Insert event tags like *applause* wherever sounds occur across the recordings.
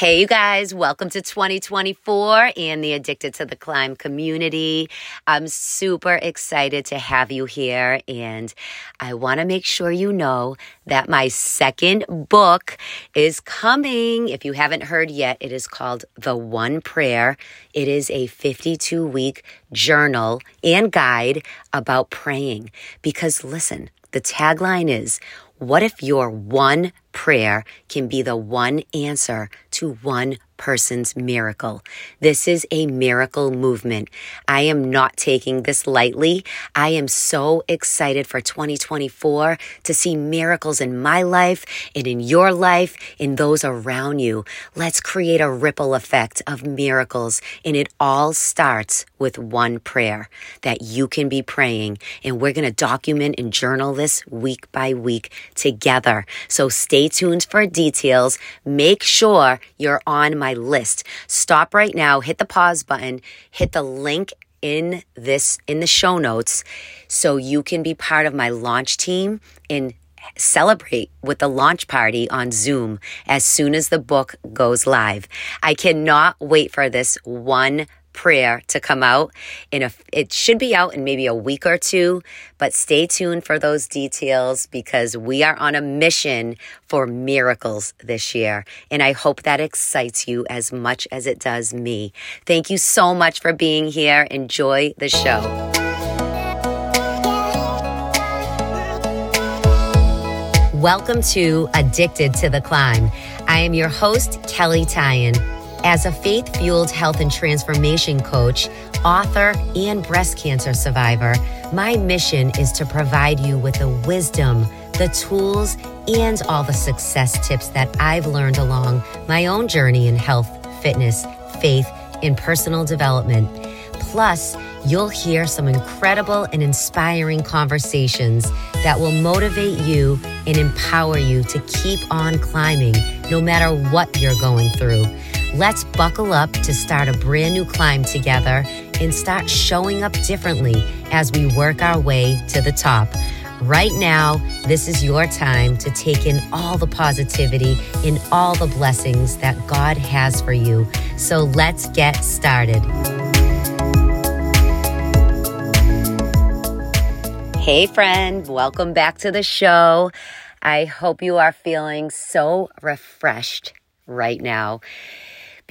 Hey, you guys, welcome to 2024 and the Addicted to the Climb community. I'm super excited to have you here, and I want to make sure you know that my second book is coming. If you haven't heard yet, it is called The One Prayer. It is a 52 week journal and guide about praying. Because listen, the tagline is, what if your one prayer can be the one answer to one person's miracle. This is a miracle movement. I am not taking this lightly. I am so excited for 2024 to see miracles in my life and in your life, in those around you. Let's create a ripple effect of miracles. And it all starts with one prayer that you can be praying. And we're going to document and journal this week by week together. So stay tuned for details. Make sure you're on my list. Stop right now, hit the pause button, hit the link in this in the show notes so you can be part of my launch team and celebrate with the launch party on Zoom as soon as the book goes live. I cannot wait for this one prayer to come out in a it should be out in maybe a week or two but stay tuned for those details because we are on a mission for miracles this year and i hope that excites you as much as it does me thank you so much for being here enjoy the show Welcome to Addicted to the Climb. I am your host, Kelley Tyan. As a faith fueled health and transformation coach, author, and breast cancer survivor, my mission is to provide you with the wisdom, the tools, and all the success tips that I've learned along my own journey in health, fitness, faith, and personal development. Plus, you'll hear some incredible and inspiring conversations that will motivate you and empower you to keep on climbing no matter what you're going through. Let's buckle up to start a brand new climb together and start showing up differently as we work our way to the top. Right now, this is your time to take in all the positivity and all the blessings that God has for you. So let's get started. Hey, friend, welcome back to the show. I hope you are feeling so refreshed right now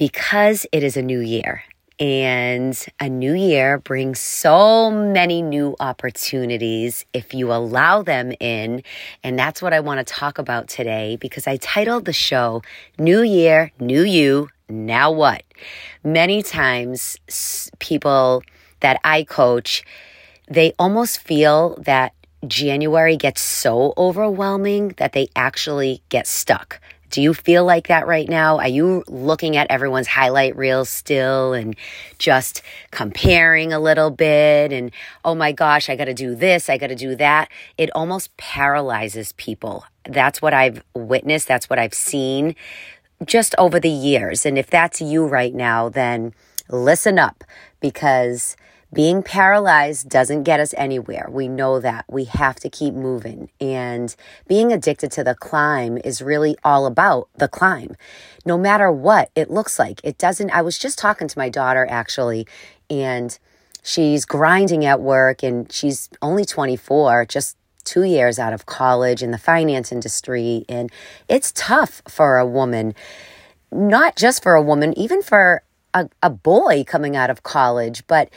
because it is a new year. And a new year brings so many new opportunities if you allow them in. And that's what I want to talk about today because I titled the show New Year, New You, Now What? Many times, people that I coach, they almost feel that January gets so overwhelming that they actually get stuck. Do you feel like that right now? Are you looking at everyone's highlight reel still and just comparing a little bit? And oh my gosh, I got to do this, I got to do that. It almost paralyzes people. That's what I've witnessed, that's what I've seen just over the years. And if that's you right now, then listen up because being paralyzed doesn't get us anywhere. We know that. We have to keep moving. And being addicted to the climb is really all about the climb. No matter what it looks like, it doesn't. I was just talking to my daughter actually, and she's grinding at work and she's only 24, just two years out of college in the finance industry. And it's tough for a woman, not just for a woman, even for a, a boy coming out of college, but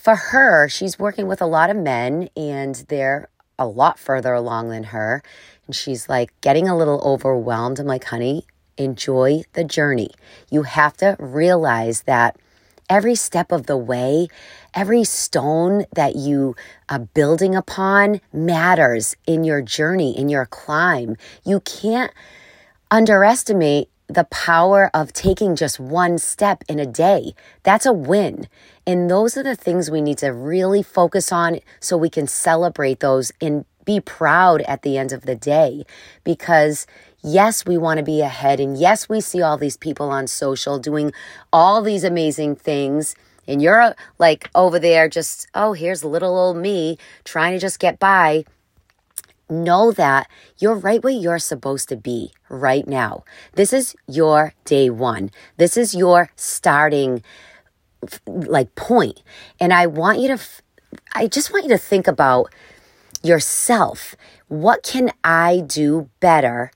for her, she's working with a lot of men and they're a lot further along than her. And she's like getting a little overwhelmed. I'm like, honey, enjoy the journey. You have to realize that every step of the way, every stone that you are building upon matters in your journey, in your climb. You can't underestimate the power of taking just one step in a day. That's a win. And those are the things we need to really focus on so we can celebrate those and be proud at the end of the day. Because yes, we want to be ahead. And yes, we see all these people on social doing all these amazing things. And you're uh, like over there just, oh, here's little old me trying to just get by know that you're right where you're supposed to be right now. This is your day one. This is your starting like point. And I want you to, I just want you to think about yourself. What can I do better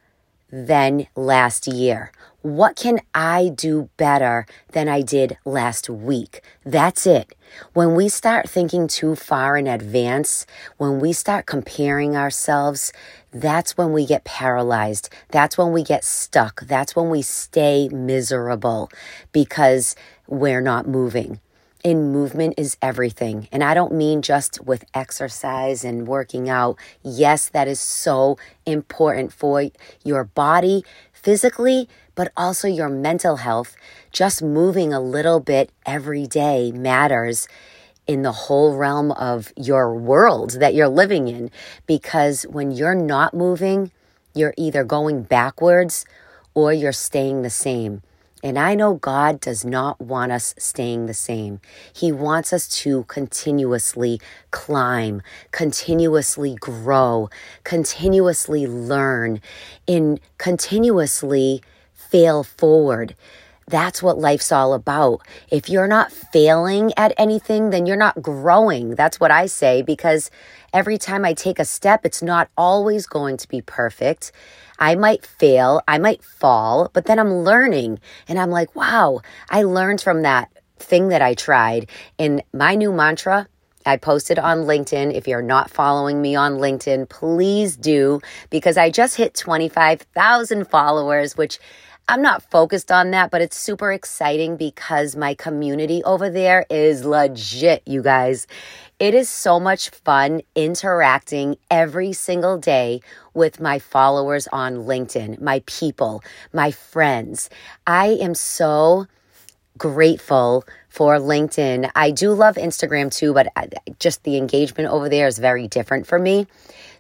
than last year? What can I do better than I did last week? That's it. When we start thinking too far in advance, when we start comparing ourselves, that's when we get paralyzed. That's when we get stuck. That's when we stay miserable because we're not moving in movement is everything. And I don't mean just with exercise and working out. Yes, that is so important for your body physically, but also your mental health. Just moving a little bit every day matters in the whole realm of your world that you're living in. Because when you're not moving, you're either going backwards or you're staying the same. And I know God does not want us staying the same. He wants us to continuously climb, continuously grow, continuously learn, and continuously fail forward. That's what life's all about. If you're not failing at anything, then you're not growing. That's what I say because every time I take a step, it's not always going to be perfect. I might fail, I might fall, but then I'm learning and I'm like, wow, I learned from that thing that I tried. And my new mantra, I posted on LinkedIn. If you're not following me on LinkedIn, please do because I just hit 25,000 followers, which I'm not focused on that, but it's super exciting because my community over there is legit, you guys. It is so much fun interacting every single day with my followers on LinkedIn, my people, my friends. I am so grateful for LinkedIn. I do love Instagram too, but uh, just the engagement over there is very different for me.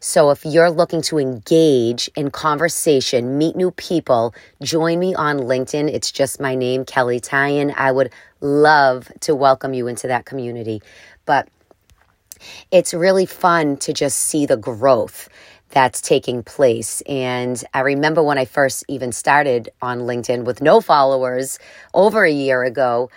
So if you're looking to engage in conversation, meet new people, join me on LinkedIn. It's just my name, Kelley Tyan. I would love to welcome you into that community. But it's really fun to just see the growth that's taking place. And I remember when I first even started on LinkedIn with no followers over a year ago,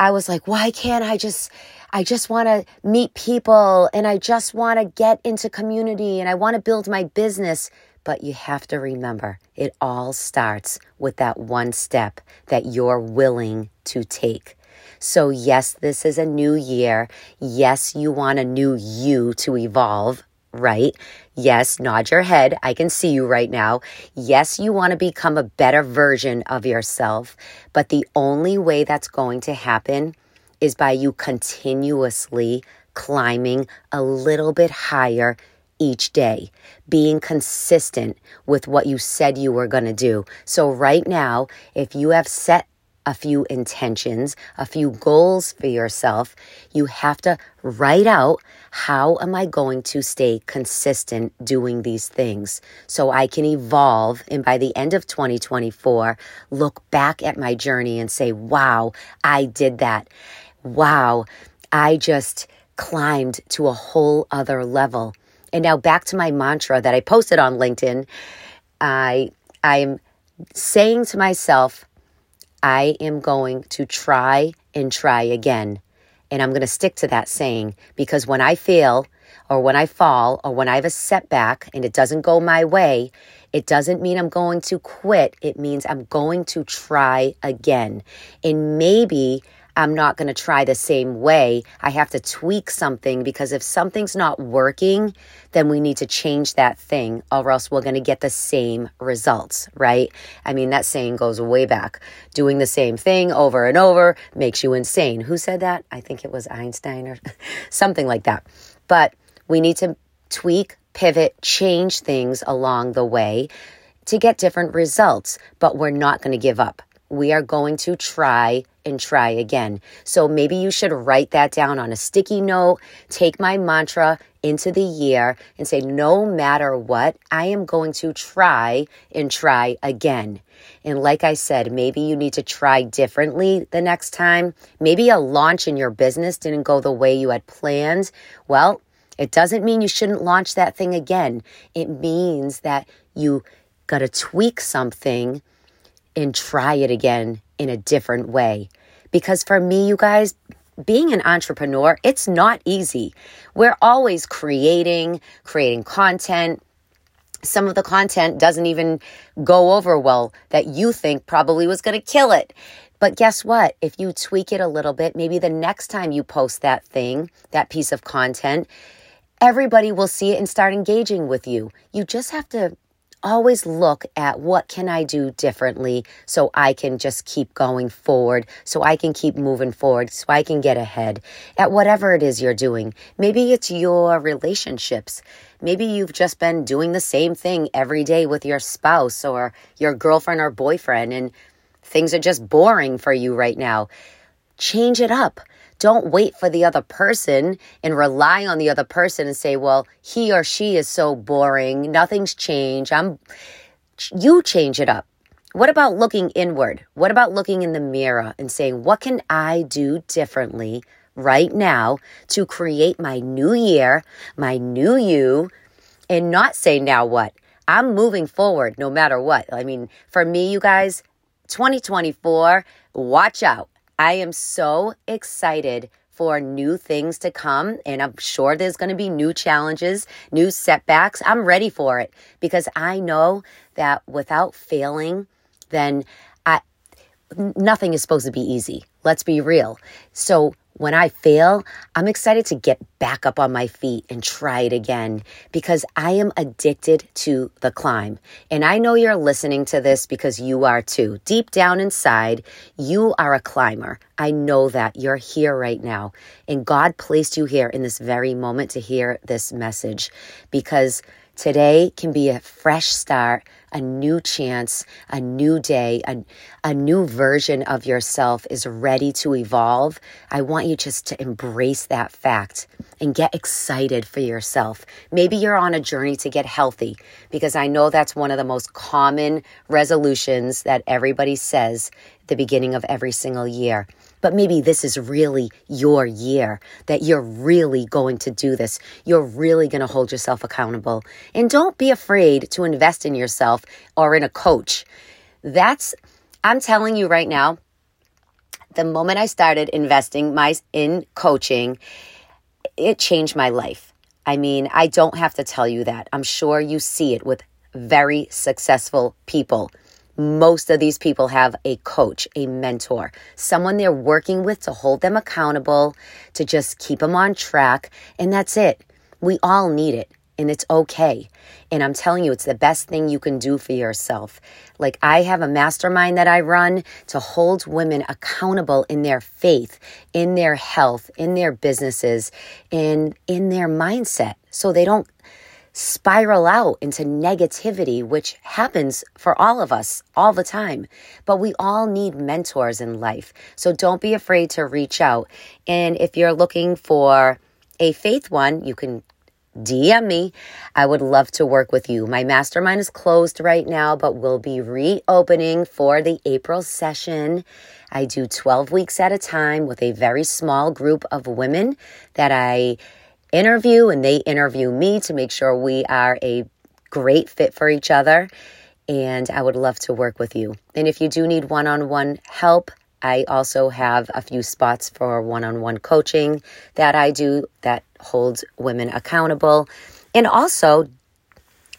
I was like, why can't I just, I just want to meet people and I just want to get into community and I want to build my business. But you have to remember, it all starts with that one step that you're willing to take. So, yes, this is a new year. Yes, you want a new you to evolve right? Yes, nod your head. I can see you right now. Yes, you want to become a better version of yourself, but the only way that's going to happen is by you continuously climbing a little bit higher each day, being consistent with what you said you were going to do. So, right now, if you have set a few intentions, a few goals for yourself, you have to write out how am I going to stay consistent doing these things so I can evolve and by the end of 2024 look back at my journey and say, "Wow, I did that. Wow, I just climbed to a whole other level." And now back to my mantra that I posted on LinkedIn. I I'm saying to myself, I am going to try and try again. And I'm going to stick to that saying because when I fail or when I fall or when I have a setback and it doesn't go my way, it doesn't mean I'm going to quit. It means I'm going to try again. And maybe I'm not going to try the same way. I have to tweak something because if something's not working, then we need to change that thing or else we're going to get the same results, right? I mean, that saying goes way back. Doing the same thing over and over makes you insane. Who said that? I think it was Einstein or *laughs* something like that. But we need to tweak, pivot, change things along the way to get different results, but we're not going to give up we are going to try and try again. So maybe you should write that down on a sticky note, take my mantra into the year and say, no matter what, I am going to try and try again. And like I said, maybe you need to try differently the next time. Maybe a launch in your business didn't go the way you had planned. Well, It doesn't mean you shouldn't launch that thing again. It means that you got to tweak something and try it again in a different way. Because for me, you guys, being an entrepreneur, it's not easy. We're always creating, creating content. Some of the content doesn't even go over well that you think probably was going to kill it. But guess what? If you tweak it a little bit, maybe the next time you post that thing, that piece of content, everybody will see it and start engaging with you. You just have to always look at what can I do differently so I can just keep going forward, so I can keep moving forward, so I can get ahead at whatever it is you're doing. Maybe it's your relationships. Maybe you've just been doing the same thing every day with your spouse or your girlfriend or boyfriend and things are just boring for you right now. Change it up. Don't wait for the other person and rely on the other person and say, well, he or she is so boring. Nothing's changed. I'm, you change it up. What about looking inward? What about looking in the mirror and saying, what can I do differently right now to create my new year, my new you, and not say, now what? I'm moving forward no matter what. I mean, for me, you guys, 2024, watch out. I am so excited for new things to come. And I'm sure there's going to be new challenges, new setbacks. I'm ready for it because I know that without failing, then I, nothing is supposed to be easy. Let's be real. So when I fail, I'm excited to get back up on my feet and try it again because I am addicted to the climb. And I know you're listening to this because you are too. Deep down inside, you are a climber. I know that you're here right now. And God placed you here in this very moment to hear this message because today can be a fresh start a new chance, a new day, a, a new version of yourself is ready to evolve, I want you just to embrace that fact and get excited for yourself. Maybe you're on a journey to get healthy because I know that's one of the most common resolutions that everybody says the beginning of every single year. But maybe this is really your year that you're really going to do this. You're really going to hold yourself accountable. And don't be afraid to invest in yourself or in a coach. That's, I'm telling you right now, the moment I started investing my in coaching, it changed my life. I mean, I don't have to tell you that. I'm sure you see it with very successful people most of these people have a coach, a mentor, someone they're working with to hold them accountable, to just keep them on track. And that's it. We all need it. And it's okay. And I'm telling you, it's the best thing you can do for yourself. Like, I have a mastermind that I run to hold women accountable in their faith, in their health, in their businesses, and in their mindset so they don't spiral out into negativity, which happens for all of us all the time. But we all need mentors in life. So don't be afraid to reach out. And if you're looking for a faith one, you can DM me. I would love to work with you. My mastermind is closed right now, but will be reopening for the April session. I do 12 weeks at a time with a very small group of women that I interview and they interview me to make sure we are a great fit for each other. And I would love to work with you. And if you do need one on one help, I also have a few spots for one on one coaching that I do that holds women accountable. And also,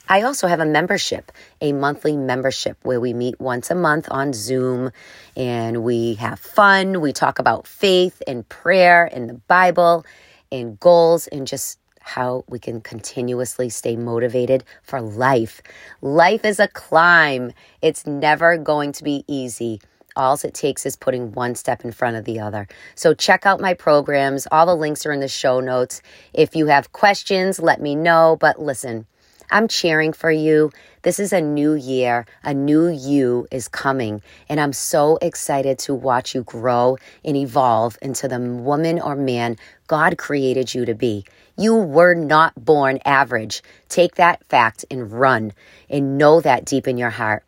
I also have a membership, a monthly membership where we meet once a month on Zoom and we have fun. We talk about faith and prayer and the Bible and goals and just how we can continuously stay motivated for life. Life is a climb, it's never going to be easy. All it takes is putting one step in front of the other. So check out my programs. All the links are in the show notes. If you have questions, let me know. But listen, I'm cheering for you. This is a new year. A new you is coming. And I'm so excited to watch you grow and evolve into the woman or man God created you to be. You were not born average. Take that fact and run and know that deep in your heart.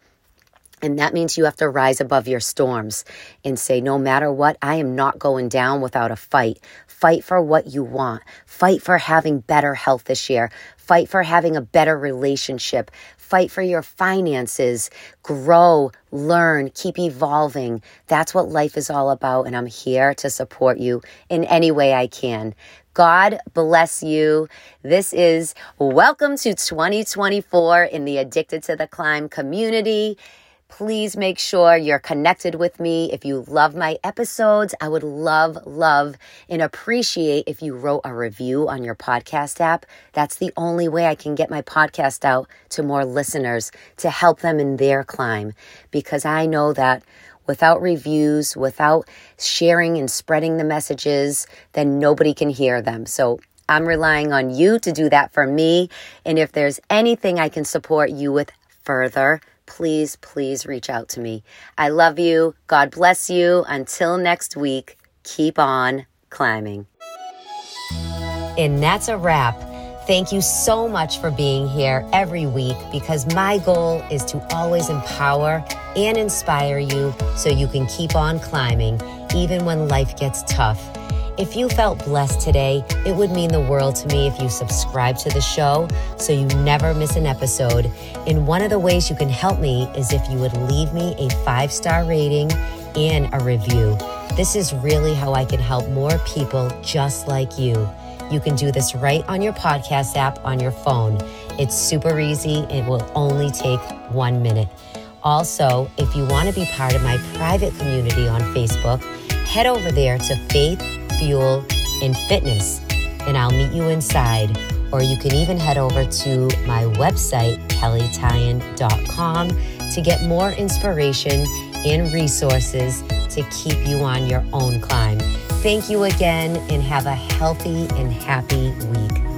And that means you have to rise above your storms and say, no matter what, I am not going down without a fight. Fight for what you want. Fight for having better health this year. Fight for having a better relationship. Fight for your finances. Grow, learn, keep evolving. That's what life is all about. And I'm here to support you in any way I can. God bless you. This is welcome to 2024 in the Addicted to the Climb community. Please make sure you're connected with me. If you love my episodes, I would love, love, and appreciate if you wrote a review on your podcast app. That's the only way I can get my podcast out to more listeners to help them in their climb. Because I know that without reviews, without sharing and spreading the messages, then nobody can hear them. So I'm relying on you to do that for me. And if there's anything I can support you with further, please, please reach out to me. I love you. God bless you. Until next week, keep on climbing. And that's a wrap. Thank you so much for being here every week because my goal is to always empower and inspire you so you can keep on climbing even when life gets tough. If you felt blessed today, it would mean the world to me if you subscribe to the show so you never miss an episode. And one of the ways you can help me is if you would leave me a five star rating and a review. This is really how I can help more people just like you. You can do this right on your podcast app on your phone. It's super easy, it will only take one minute. Also, if you want to be part of my private community on Facebook, head over there to Faith fuel, and fitness. And I'll meet you inside. Or you can even head over to my website, kelleytyan.com, to get more inspiration and resources to keep you on your own climb. Thank you again and have a healthy and happy week.